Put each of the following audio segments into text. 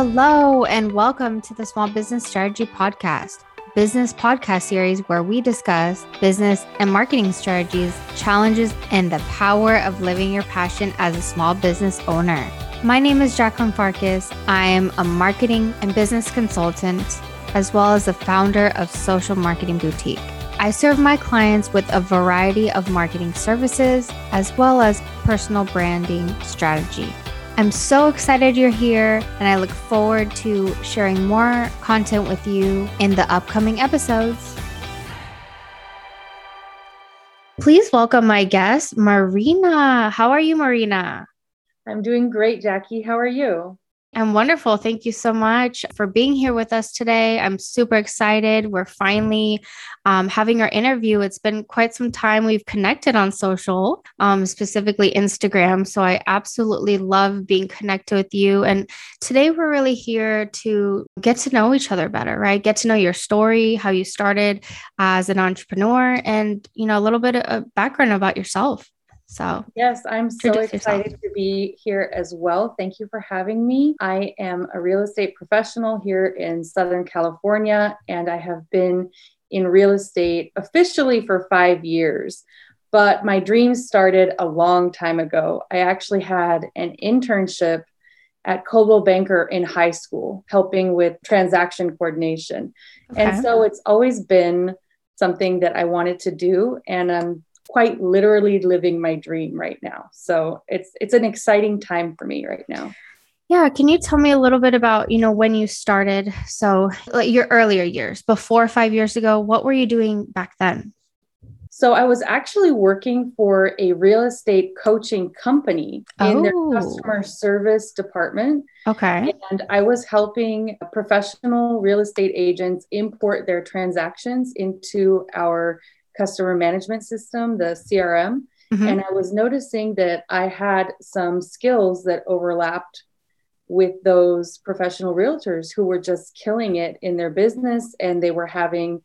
Hello, and welcome to the Small Business Strategy Podcast, business podcast series where we discuss business and marketing strategies, challenges, and the power of living your passion as a small business owner. My name is Jacqueline Farkas. I am a marketing and business consultant, as well as the founder of Social Marketing Boutique. I serve my clients with a variety of marketing services as well as personal branding strategy. I'm so excited you're here, and I look forward to sharing more content with you in the upcoming episodes. Please welcome my guest, Marina. How are you, Marina? I'm doing great, Jackie. How are you? I'm wonderful. Thank you so much for being here with us today. I'm super excited. We're finally um, having our interview. It's been quite some time we've connected on social, um, specifically Instagram. So I absolutely love being connected with you. And today we're really here to get to know each other better, right? Get to know your story, how you started as an entrepreneur, and you know a little bit of background about yourself. So, yes, I'm so excited yourself. to be here as well. Thank you for having me. I am a real estate professional here in Southern California, and I have been in real estate officially for five years. But my dreams started a long time ago. I actually had an internship at Coldwell Banker in high school, helping with transaction coordination. Okay. And so it's always been something that I wanted to do. And I'm quite literally living my dream right now. So it's it's an exciting time for me right now. Yeah, can you tell me a little bit about, you know, when you started? So, like your earlier years, before 5 years ago, what were you doing back then? So, I was actually working for a real estate coaching company oh. in their oh. customer service department. Okay. And I was helping professional real estate agents import their transactions into our customer management system, the CRM. Mm-hmm. And I was noticing that I had some skills that overlapped with those professional realtors who were just killing it in their business and they were having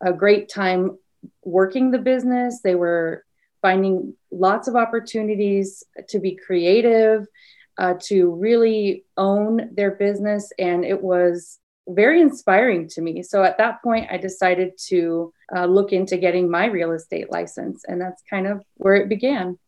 a great time working the business. They were finding lots of opportunities to be creative, uh, to really own their business. And it was very inspiring to me. So at that point, I decided to uh, look into getting my real estate license. And that's kind of where it began.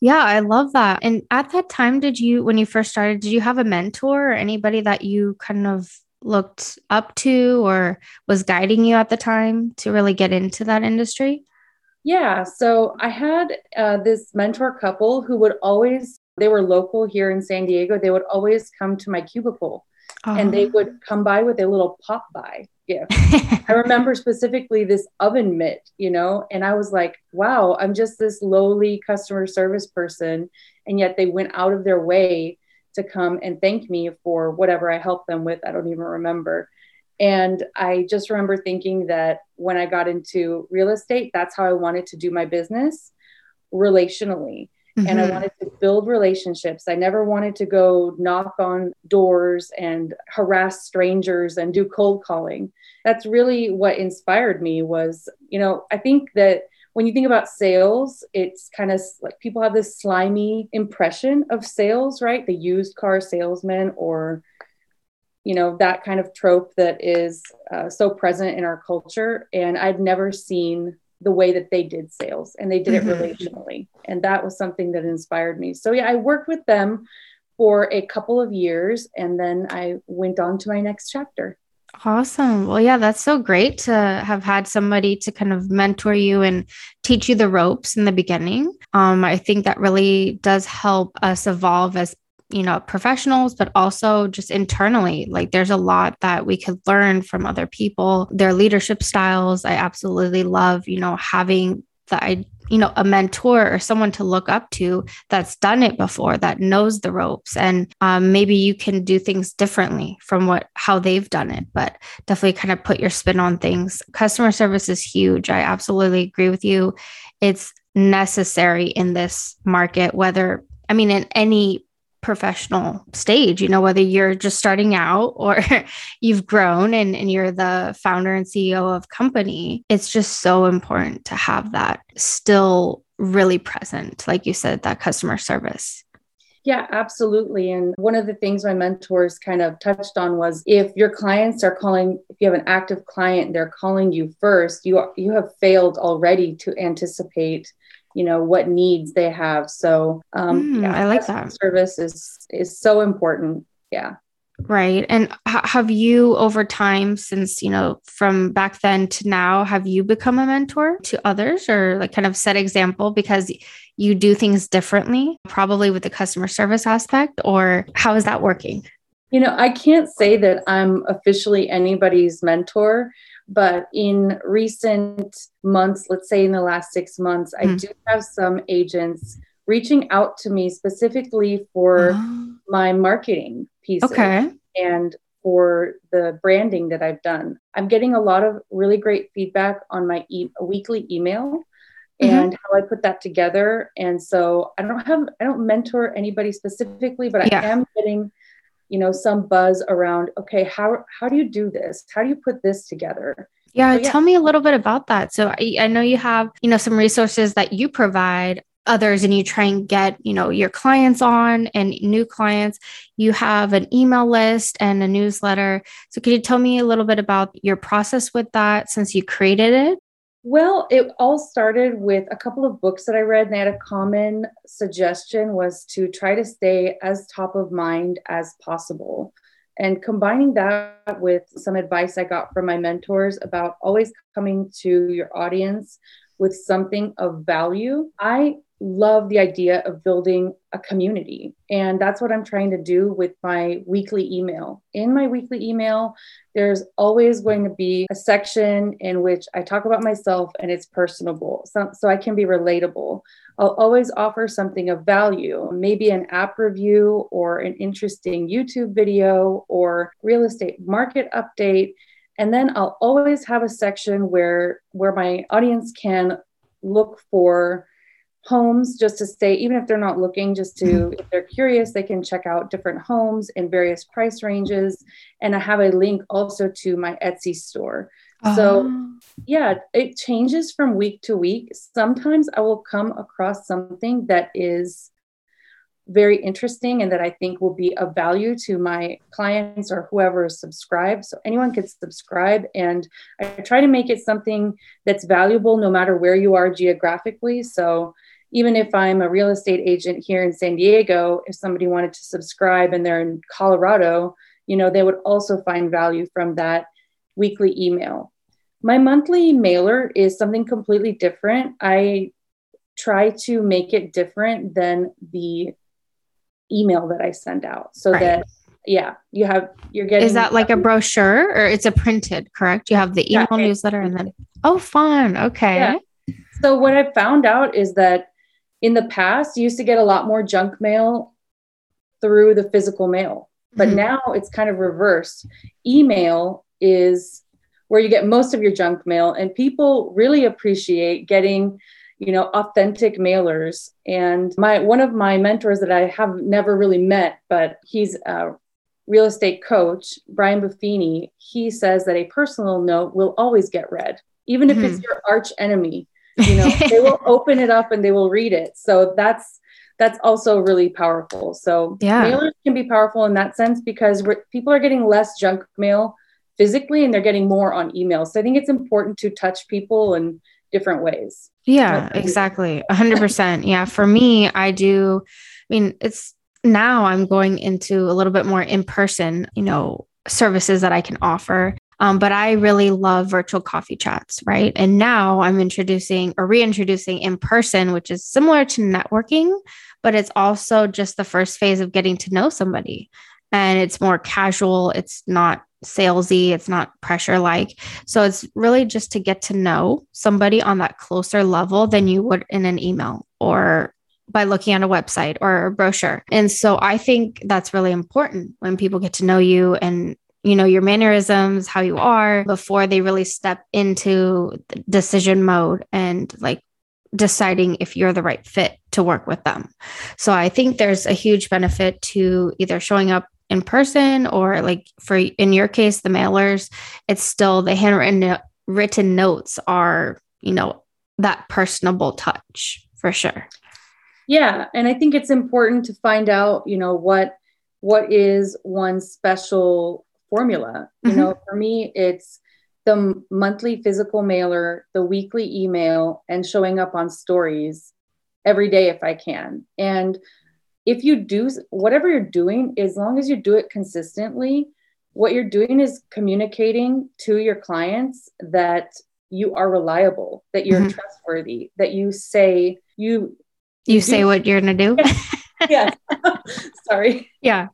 Yeah, I love that. And at that time, did you, when you first started, did you have a mentor or anybody that you kind of looked up to or was guiding you at the time to really get into that industry? Yeah. So I had uh, this mentor couple who would always, they were local here in San Diego. They would always come to my cubicle uh-huh. and they would come by with a little pop by gift. I remember specifically this oven mitt, you know, and I was like, wow, I'm just this lowly customer service person. And yet they went out of their way to come and thank me for whatever I helped them with. I don't even remember. And I just remember thinking that when I got into real estate, that's how I wanted to do my business relationally. Mm-hmm. And I mm-hmm. wanted to build relationships. I never wanted to go knock on doors and harass strangers and do cold calling. That's really what inspired me was, you know, I think that when you think about sales, it's kind of like people have this slimy impression of sales, right? The used car salesman or you know that kind of trope that is uh, so present in our culture and i'd never seen the way that they did sales and they did mm-hmm. it relationally. And that was something that inspired me. So, yeah, I worked with them for a couple of years and then I went on to my next chapter. Awesome. Well, yeah, that's so great to have had somebody to kind of mentor you and teach you the ropes in the beginning. Um, I think that really does help us evolve as you know, professionals, but also just internally. Like there's a lot that we could learn from other people, their leadership styles. I absolutely love, you know, having the you know a mentor or someone to look up to that's done it before that knows the ropes and um, maybe you can do things differently from what how they've done it but definitely kind of put your spin on things customer service is huge i absolutely agree with you it's necessary in this market whether i mean in any professional stage, you know, whether you're just starting out or you've grown and, and you're the founder and CEO of company, it's just so important to have that still really present, like you said, that customer service. Yeah, absolutely. And one of the things my mentors kind of touched on was if your clients are calling, if you have an active client, they're calling you first, you you have failed already to anticipate, you know, what needs they have. So, um, mm, yeah, I like that. Service is is so important. Yeah. Right. And h- have you, over time, since, you know, from back then to now, have you become a mentor to others or like kind of set example because you do things differently, probably with the customer service aspect? Or how is that working? You know, I can't say that I'm officially anybody's mentor, but in recent months, let's say in the last six months, mm. I hmm. do have some agents reaching out to me specifically for oh. my marketing pieces. Okay. And for the branding that I've done. I'm getting a lot of really great feedback on my e- weekly email mm-hmm. and how I put that together. And so I don't have, I don't mentor anybody specifically, but I yeah. am getting, you know, some buzz around, okay, how, how do you do this? How do you put this together? Yeah, so, yeah, tell me a little bit about that. So I, I, know you have, you know, some resources that you provide others and you try and get you know your clients on and new clients you have an email list and a newsletter so can you tell me a little bit about your process with that since you created it well it all started with a couple of books that i read and they had a common suggestion was to try to stay as top of mind as possible and combining that with some advice i got from my mentors about always coming to your audience with something of value. I love the idea of building a community. And that's what I'm trying to do with my weekly email. In my weekly email, there's always going to be a section in which I talk about myself and it's personable, so, so I can be relatable. I'll always offer something of value, maybe an app review or an interesting YouTube video or real estate market update. And then I'll always have a section where where my audience can look for homes just to stay even if they're not looking just to mm-hmm. if they're curious they can check out different homes in various price ranges and i have a link also to my etsy store uh-huh. so ah. yeah it changes from week to week sometimes i will come across something that is very interesting and that i think will be of value to my clients or whoever is subscribed so anyone can subscribe and i try to make it something that's valuable no matter where you are geographically so even if I'm a real estate agent here in San Diego, if somebody wanted to subscribe and they're in Colorado, you know, they would also find value from that weekly email. My monthly mailer is something completely different. I try to make it different than the email that I send out so right. that yeah, you have you're getting Is that like a brochure or it's a printed, correct? You have the email yeah, newsletter and then oh fun. Okay. Yeah. So what I found out is that in the past, you used to get a lot more junk mail through the physical mail, but mm-hmm. now it's kind of reversed. Email is where you get most of your junk mail, and people really appreciate getting you know authentic mailers and my one of my mentors that i have never really met but he's a real estate coach brian buffini he says that a personal note will always get read even if mm-hmm. it's your arch enemy you know they will open it up and they will read it. So that's that's also really powerful. So yeah. mailers can be powerful in that sense because people are getting less junk mail physically and they're getting more on email. So i think it's important to touch people in different ways. Yeah exactly. 100% yeah for me i do i mean it's now i'm going into a little bit more in person you know services that i can offer um, but I really love virtual coffee chats, right? And now I'm introducing or reintroducing in person, which is similar to networking, but it's also just the first phase of getting to know somebody. And it's more casual, it's not salesy, it's not pressure like. So it's really just to get to know somebody on that closer level than you would in an email or by looking at a website or a brochure. And so I think that's really important when people get to know you and you know your mannerisms how you are before they really step into decision mode and like deciding if you're the right fit to work with them. So i think there's a huge benefit to either showing up in person or like for in your case the mailers it's still the handwritten written notes are you know that personable touch for sure. Yeah, and I think it's important to find out, you know, what what is one special formula. You mm-hmm. know, for me, it's the monthly physical mailer, the weekly email, and showing up on stories every day if I can. And if you do whatever you're doing, as long as you do it consistently, what you're doing is communicating to your clients that you are reliable, that you're mm-hmm. trustworthy, that you say you you, you say do- what you're gonna do. yeah. Sorry. Yeah.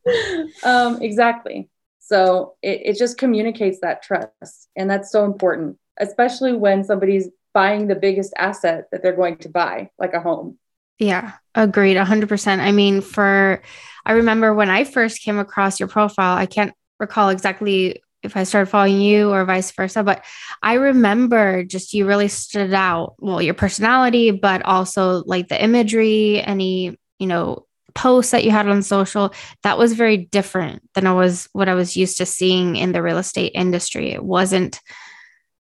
Um, exactly. So it, it just communicates that trust. And that's so important, especially when somebody's buying the biggest asset that they're going to buy, like a home. Yeah, agreed 100%. I mean, for, I remember when I first came across your profile, I can't recall exactly if I started following you or vice versa, but I remember just you really stood out. Well, your personality, but also like the imagery, any, you know, posts that you had on social that was very different than I was what I was used to seeing in the real estate industry. It wasn't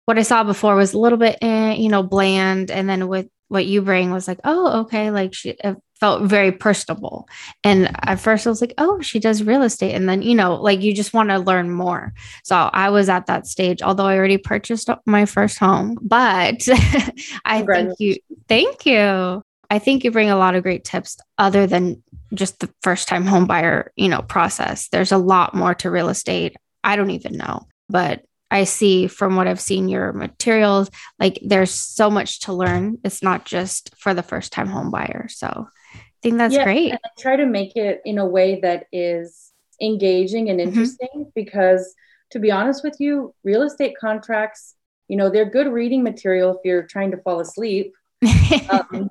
what I saw before was a little bit, eh, you know, bland. And then with what you bring was like, oh, okay, like she felt very personable. And at first I was like, oh, she does real estate. And then, you know, like you just want to learn more. So I was at that stage, although I already purchased my first home, but I thank you. Thank you. I think you bring a lot of great tips other than just the first time home buyer, you know, process. There's a lot more to real estate. I don't even know, but I see from what I've seen your materials, like there's so much to learn. It's not just for the first time home buyer. So I think that's yeah, great. I try to make it in a way that is engaging and mm-hmm. interesting mm-hmm. because to be honest with you, real estate contracts, you know, they're good reading material if you're trying to fall asleep. um,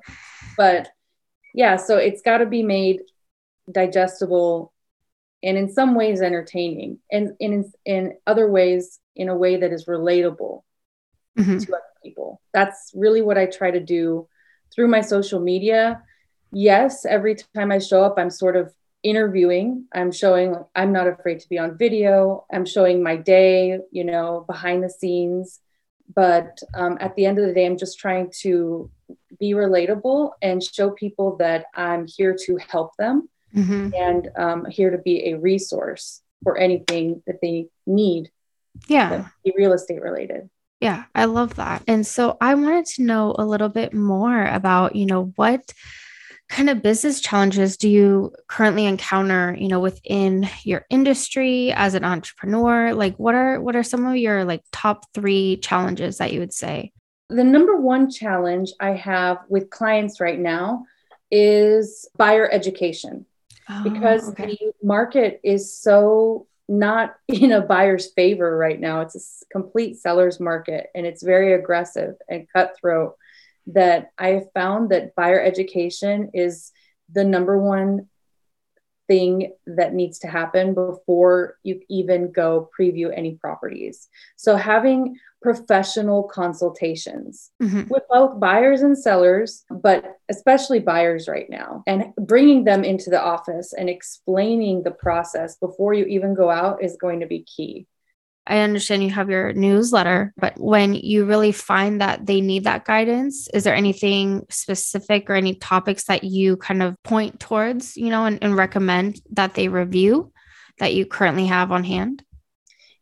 but yeah, so it's got to be made digestible and in some ways entertaining and in, in other ways in a way that is relatable mm-hmm. to other people. That's really what I try to do through my social media. Yes, every time I show up, I'm sort of interviewing. I'm showing I'm not afraid to be on video. I'm showing my day, you know, behind the scenes. But um, at the end of the day, I'm just trying to be relatable and show people that I'm here to help them mm-hmm. and um, here to be a resource for anything that they need. Yeah. Be real estate related. Yeah, I love that. And so I wanted to know a little bit more about, you know, what kind of business challenges do you currently encounter, you know, within your industry as an entrepreneur? Like what are what are some of your like top 3 challenges that you would say? The number one challenge I have with clients right now is buyer education oh, because okay. the market is so not in a buyer's favor right now. It's a complete seller's market and it's very aggressive and cutthroat. That I have found that buyer education is the number one thing that needs to happen before you even go preview any properties. So, having professional consultations mm-hmm. with both buyers and sellers, but especially buyers right now, and bringing them into the office and explaining the process before you even go out is going to be key. I understand you have your newsletter, but when you really find that they need that guidance, is there anything specific or any topics that you kind of point towards, you know, and, and recommend that they review that you currently have on hand?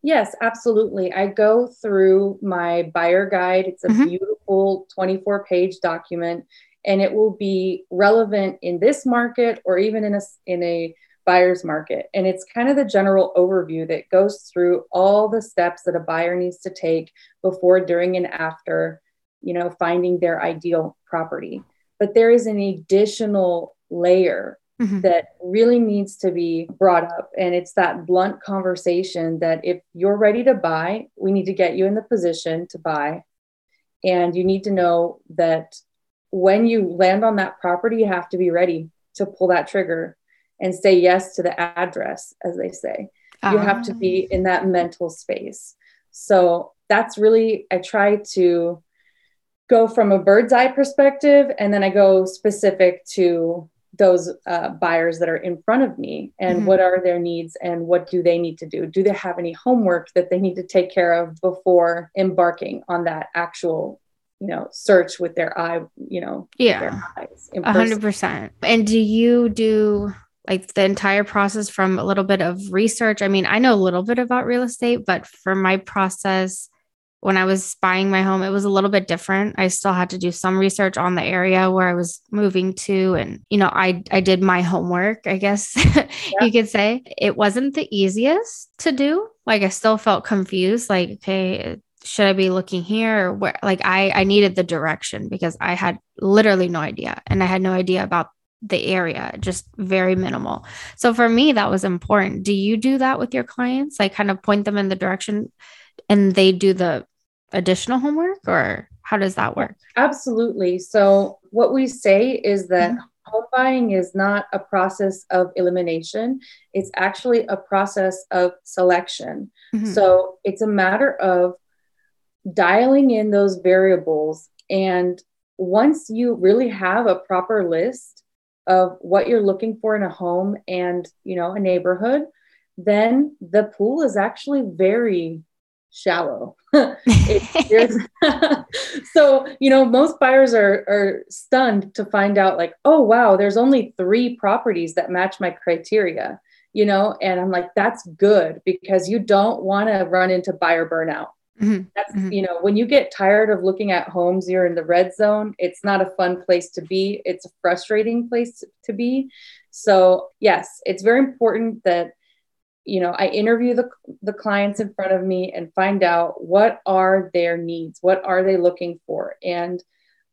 Yes, absolutely. I go through my buyer guide. It's a mm-hmm. beautiful 24 page document and it will be relevant in this market or even in a in a buyer's market. And it's kind of the general overview that goes through all the steps that a buyer needs to take before, during, and after, you know, finding their ideal property. But there is an additional layer mm-hmm. that really needs to be brought up. And it's that blunt conversation that if you're ready to buy, we need to get you in the position to buy. And you need to know that when you land on that property, you have to be ready to pull that trigger and say yes to the address, as they say. Uh-huh. You have to be ah. in that mental space. So that's really, I try to go from a bird's eye perspective and then I go specific to those uh, buyers that are in front of me and mm-hmm. what are their needs and what do they need to do do they have any homework that they need to take care of before embarking on that actual you know search with their eye you know yeah a hundred percent and do you do like the entire process from a little bit of research i mean i know a little bit about real estate but for my process when I was buying my home, it was a little bit different. I still had to do some research on the area where I was moving to. And, you know, I, I did my homework, I guess yeah. you could say. It wasn't the easiest to do. Like, I still felt confused. Like, okay, should I be looking here or where? Like, I, I needed the direction because I had literally no idea. And I had no idea about the area, just very minimal. So for me, that was important. Do you do that with your clients? Like, kind of point them in the direction and they do the additional homework or how does that work? Absolutely. So, what we say is that mm-hmm. home buying is not a process of elimination, it's actually a process of selection. Mm-hmm. So, it's a matter of dialing in those variables. And once you really have a proper list of what you're looking for in a home and you know a neighborhood then the pool is actually very shallow. so, you know, most buyers are, are stunned to find out, like, oh, wow, there's only three properties that match my criteria, you know, and I'm like, that's good because you don't want to run into buyer burnout. Mm-hmm. That's, mm-hmm. you know, when you get tired of looking at homes, you're in the red zone. It's not a fun place to be. It's a frustrating place to be. So, yes, it's very important that you know i interview the, the clients in front of me and find out what are their needs what are they looking for and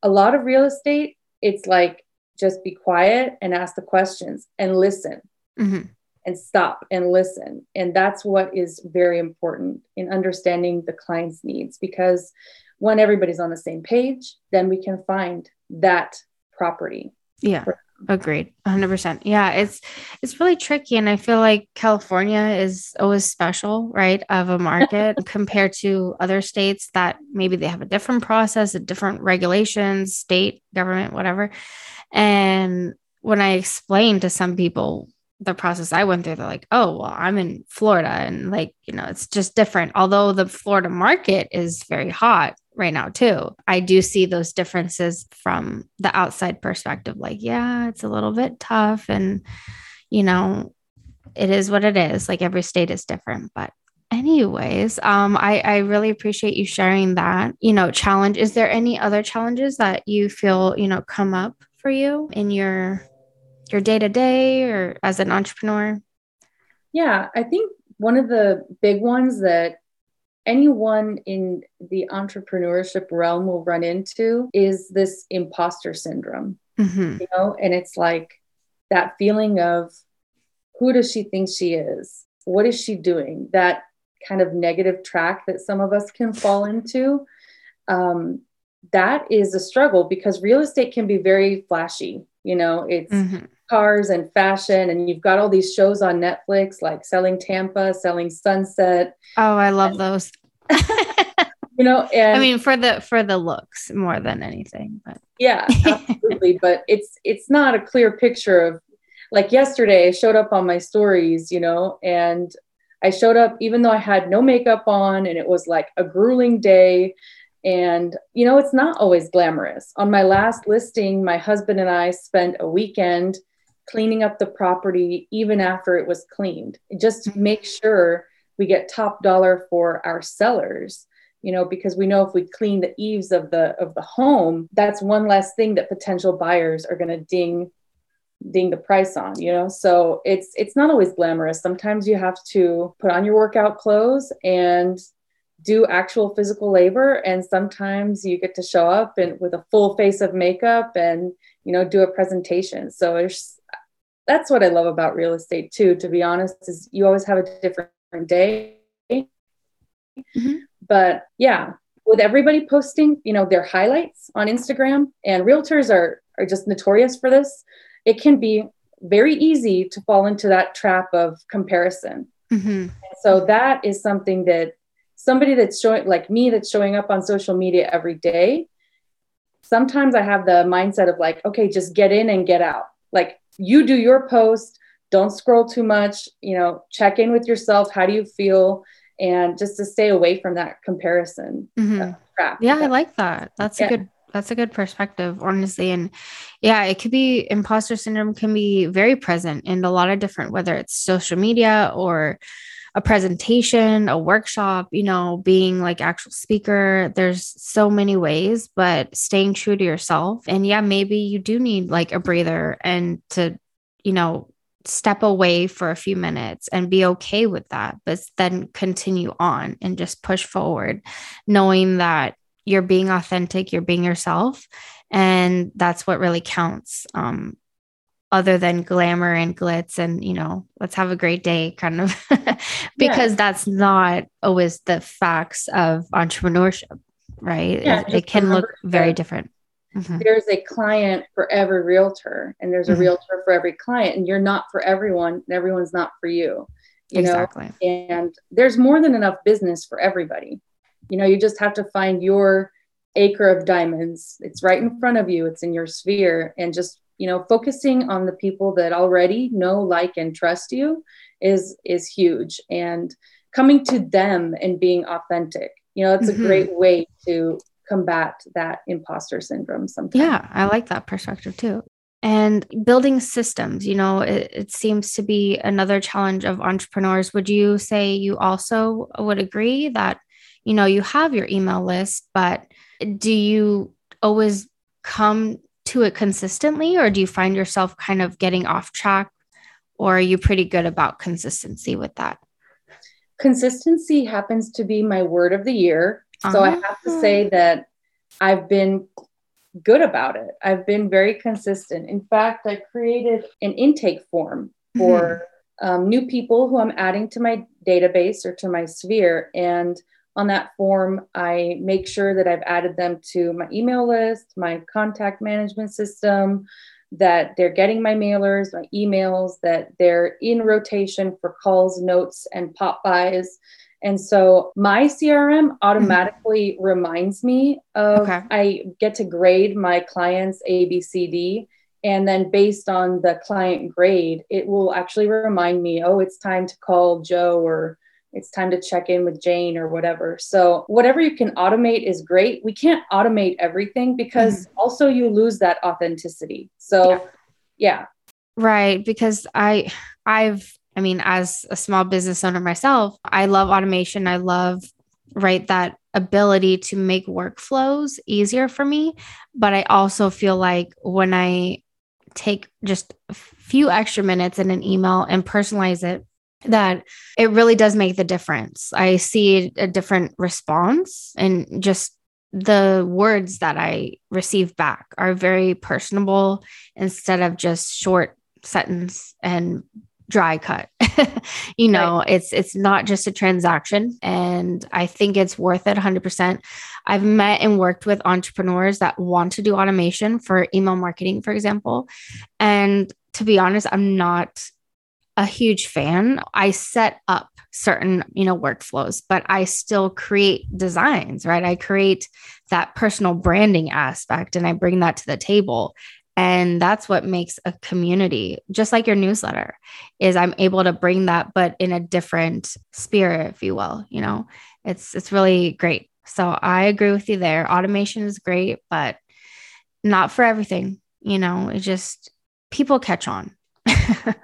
a lot of real estate it's like just be quiet and ask the questions and listen mm-hmm. And stop and listen and that's what is very important in understanding the client's needs because when everybody's on the same page then we can find that property yeah Agreed. 100%. Yeah, it's it's really tricky and I feel like California is always special, right, of a market compared to other states that maybe they have a different process, a different regulations, state government, whatever. And when I explain to some people the process I went through, they're like, "Oh, well, I'm in Florida and like, you know, it's just different." Although the Florida market is very hot, right now too. I do see those differences from the outside perspective like yeah, it's a little bit tough and you know, it is what it is. Like every state is different, but anyways, um I I really appreciate you sharing that, you know, challenge. Is there any other challenges that you feel, you know, come up for you in your your day-to-day or as an entrepreneur? Yeah, I think one of the big ones that anyone in the entrepreneurship realm will run into is this imposter syndrome mm-hmm. you know and it's like that feeling of who does she think she is what is she doing that kind of negative track that some of us can fall into um, that is a struggle because real estate can be very flashy you know it's mm-hmm. Cars and fashion and you've got all these shows on netflix like selling tampa selling sunset. Oh i love and, those. You know and i mean for the for the looks more than anything but yeah absolutely. But it's it's not a clear picture of like yesterday i showed up on my stories you know and i showed up even though i had no makeup on and it was like a grueling day. And, you know, it's not always glamorous. On my last listing, my husband and I spent a weekend cleaning up the property even after it was cleaned, just to make sure we get top dollar for our sellers you know because we know if we clean the eaves of the of the home that's one less thing that potential buyers are going to ding ding the price on you know? So it's it's not always glamorous. Sometimes you have to put on your workout clothes and do actual physical labor and sometimes you get to show up and with a full face of makeup and you know do a presentation. So there's that's what i love about real estate too to be honest is you always have a different day mm-hmm. but yeah with everybody posting you know their highlights on instagram and realtors are are just notorious for this it can be very easy to fall into that trap of comparison mm-hmm. so that is something that somebody that's showing like me that's showing up on social media every day sometimes i have the mindset of like okay just get in and get out like you do your post don't scroll too much you know check in with yourself how do you feel and just to stay away from that comparison mm-hmm. Yeah, I like that. That's yeah. a good that's a good perspective, honestly. And yeah, it could be imposter syndrome can be very present in a lot of different, whether it's social media or a presentation, a workshop, you know, being like actual speaker. There's so many ways, but staying true to yourself. And yeah, maybe you do need like a breather and to, you know, step away for a few minutes and be okay with that, but then continue on and just push forward, knowing that you're being authentic, you're being yourself. And that's what really counts. Um, other than glamour and glitz and you know let's have a great day kind of because yeah. that's not always the facts of entrepreneurship right yeah, it, it can look very different mm-hmm. there's a client for every realtor and there's a mm-hmm. realtor for every client and you're not for everyone and everyone's not for you you exactly. know and there's more than enough business for everybody you know you just have to find your acre of diamonds it's right in front of you it's in your sphere and just you know focusing on the people that already know like and trust you is is huge. And coming to them and being authentic you know it's mm-hmm. a great way to combat that imposter syndrome sometimes. Yeah i like that perspective too. And building systems you know it, it, seems to be another challenge of entrepreneurs. Would you say you also would agree that you know you have your email list but do you always come to it consistently or do you find yourself kind of getting off track? Or are you pretty good about consistency with that? Consistency happens to be my word of the year. So i have to say ah. that i've been good about it. I've been very consistent. In fact i created an intake form for mm-hmm. um, new people who i'm adding to my database or to my sphere and on that form, I make sure that I've added them to my email list, my contact management system, that they're getting my mailers, my emails, that they're in rotation for calls, notes, and pop bys. And so my CRM automatically mm-hmm. reminds me of okay. I get to grade my clients ABCD. And then based on the client grade, it will actually remind me, oh, it's time to call Joe or it's time to check in with Jane or whatever. So, whatever you can automate is great. We can't automate everything because mm-hmm. also you lose that authenticity. So, yeah. yeah. Right, because I I've I mean as a small business owner myself, I love automation. I love right that ability to make workflows easier for me, but I also feel like when I take just a few extra minutes in an email and personalize it that it really does make the difference. I see a different response and just the words that I receive back are very personable instead of just short sentence and dry cut. you know, right. it's it's not just a transaction and I think it's worth it 100%. I've met and worked with entrepreneurs that want to do automation for email marketing for example. And to be honest, I'm not a huge fan. I set up certain, you know, workflows, but I still create designs, right? I create that personal branding aspect and I bring that to the table. And that's what makes a community, just like your newsletter, is I'm able to bring that, but in a different spirit, if you will. You know, it's it's really great. So I agree with you there. Automation is great, but not for everything. You know, it just people catch on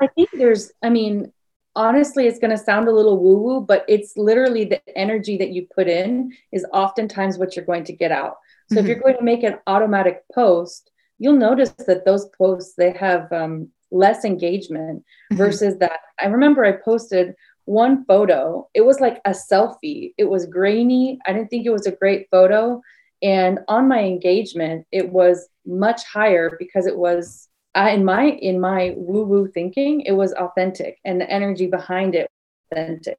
I think there's, I mean, honestly, it's going to sound a little woo woo, but it's literally the energy that you put in is oftentimes what you're going to get out. So mm-hmm. if you're going to make an automatic post, you'll notice that those posts they have um, less engagement mm-hmm. versus that. I remember I posted one photo. It was like a selfie. It was grainy. I didn't think it was a great photo. And on my engagement, it was much higher because it was I, in my in my woo woo thinking, it was authentic, and the energy behind it authentic.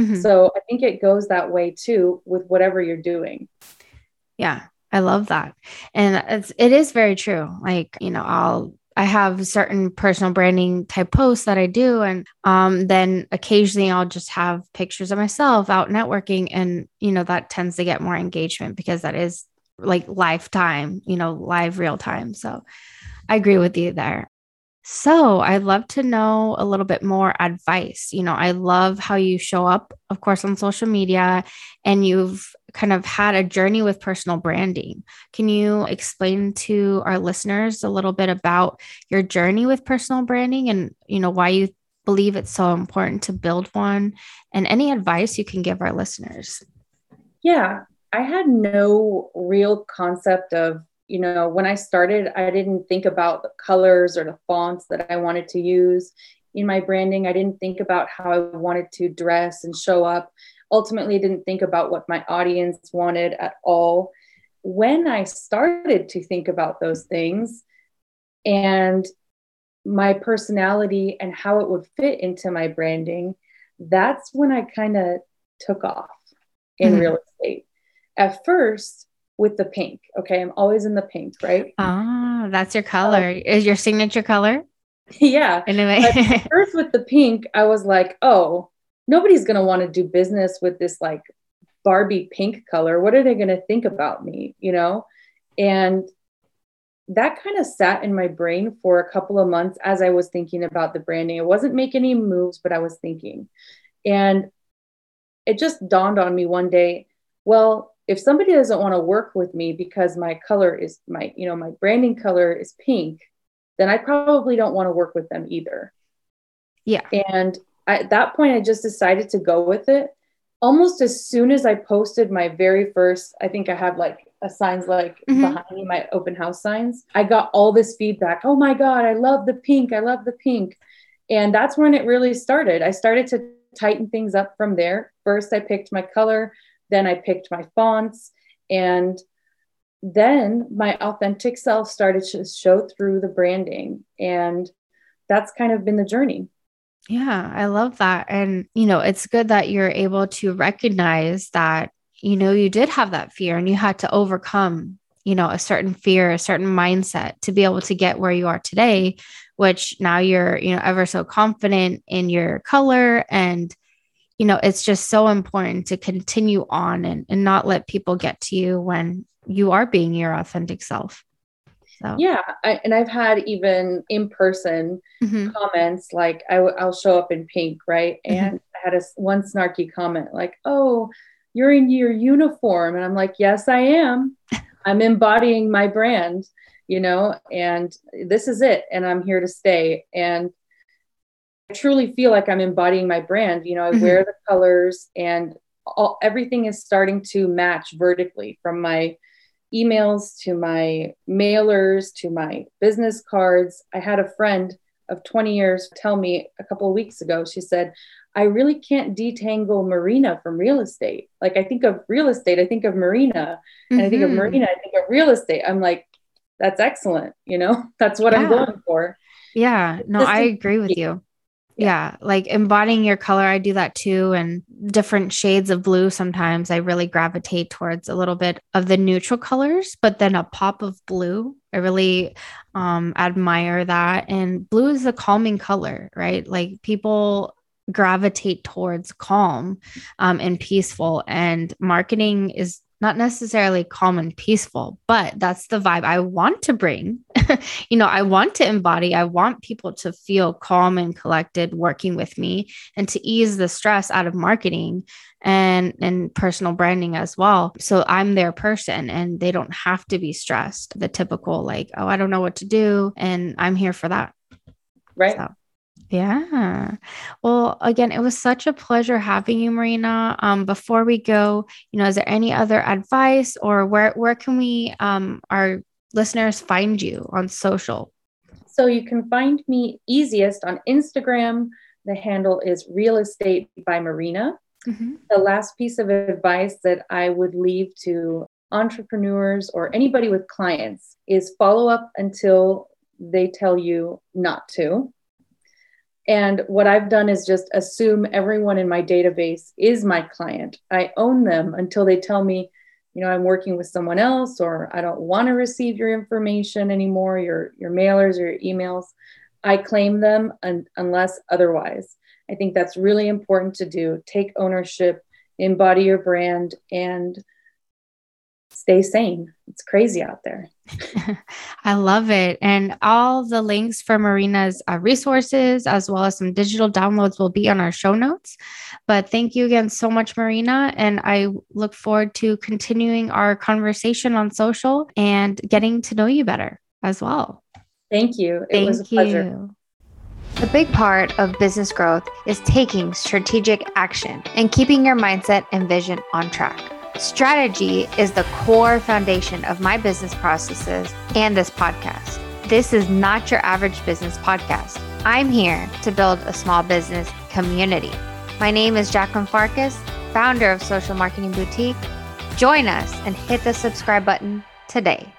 Mm-hmm. So I think it goes that way too with whatever you're doing. Yeah, I love that, and it's it is very true. Like you know, I'll I have certain personal branding type posts that I do. And um, then occasionally I'll just have pictures of myself out networking. And, you know, that tends to get more engagement because that is like lifetime, you know, live real time. So I agree with you there. So, I'd love to know a little bit more advice. You know, I love how you show up, of course, on social media, and you've kind of had a journey with personal branding. Can you explain to our listeners a little bit about your journey with personal branding and, you know, why you believe it's so important to build one and any advice you can give our listeners? Yeah, I had no real concept of, you know, when I started, I didn't think about the colors or the fonts that I wanted to use in my branding. I didn't think about how I wanted to dress and show up. Ultimately, I didn't think about what my audience wanted at all. When I started to think about those things and my personality and how it would fit into my branding, that's when I kind of took off in mm-hmm. real estate. At first, with the pink. Okay. I'm always in the pink, right? Ah, that's your color. Um, Is your signature color? Yeah. Anyway. first with the pink, I was like, oh, nobody's gonna want to do business with this like Barbie pink color. What are they gonna think about me? You know? And that kind of sat in my brain for a couple of months as I was thinking about the branding. I wasn't making any moves, but I was thinking. And it just dawned on me one day, well, if somebody doesn't want to work with me because my color is my, you know, my branding color is pink, then I probably don't want to work with them either. Yeah. And I, at that point, I just decided to go with it. Almost as soon as I posted my very first, I think I have like a signs like mm-hmm. behind me, my open house signs. I got all this feedback. Oh my God, I love the pink. I love the pink. And that's when it really started. I started to tighten things up from there. First, I picked my color, then I picked my fonts, and then my authentic self started to show through the branding. And that's kind of been the journey. Yeah, I love that. And, you know, it's good that you're able to recognize that you know, you did have that fear and you had to overcome, you know, a certain fear, a certain mindset to be able to get where you are today, which now you're, you know, ever so confident in your color. And, you know, it's just so important to continue on and, and not let people get to you when you are being your authentic self. So. Yeah, I, and I've had even in person mm-hmm. comments like I w- I'll show up in pink, right? Mm-hmm. And I had a one snarky comment like, "Oh, you're in your uniform. And I'm like, yes, I am. I'm embodying my brand, you know, and this is it. And I'm here to stay. And truly feel like I'm embodying my brand. You know, I mm-hmm. wear the colors and all, everything is starting to match vertically from my emails to my mailers to my business cards. I had a friend of 20 years tell me a couple of weeks ago, she said, I really can't detangle marina from real estate. Like I think of real estate, I think of marina, and mm-hmm. I think of mm-hmm. marina, I think of real estate. I'm like, that's excellent. You know, that's what yeah. I'm going for. Yeah. No, I agree with you. Yeah. yeah. Like embodying your color, I do that too. And different shades of blue. Sometimes I really gravitate towards a little bit of the neutral colors, but then a pop of blue. I really um, admire that. And blue is a calming color, right? Like people gravitate towards calm um, and peaceful. And marketing is not necessarily calm and peaceful, but that's the vibe I want to bring. you know, I want to embody, I want people to feel calm and collected working with me and to ease the stress out of marketing and and personal branding as well. So I'm their person and they don't have to be stressed. The typical like, oh, I don't know what to do and I'm here for that. Right. So. Yeah. Well, again, it was such a pleasure having you, Marina. Um, before we go, you know, is there any other advice or where where can we um our listeners find you on social? So you can find me easiest on Instagram. The handle is real estate by Marina. Mm-hmm. The last piece of advice that I would leave to entrepreneurs or anybody with clients is follow up until they tell you not to and what I've done is just assume everyone in my database is my client. I own them until they tell me, you know, I'm working with someone else or I don't want to receive your information anymore, your your mailers or your emails. I claim them un- unless otherwise. I think that's really important to do. Take ownership, embody your brand and stay sane. It's crazy out there. I love it. And all the links for Marina's uh, resources, as well as some digital downloads, will be on our show notes. But thank you again so much, Marina. And I look forward to continuing our conversation on social and getting to know you better as well. Thank you. It thank was a pleasure. You. A big part of business growth is taking strategic action and keeping your mindset and vision on track. Strategy is the core foundation of my business processes and this podcast. This is not your average business podcast. I'm here to build a small business community. My name is Jacqueline Farkas, founder of Social Marketing Boutique. Join us and hit the subscribe button today.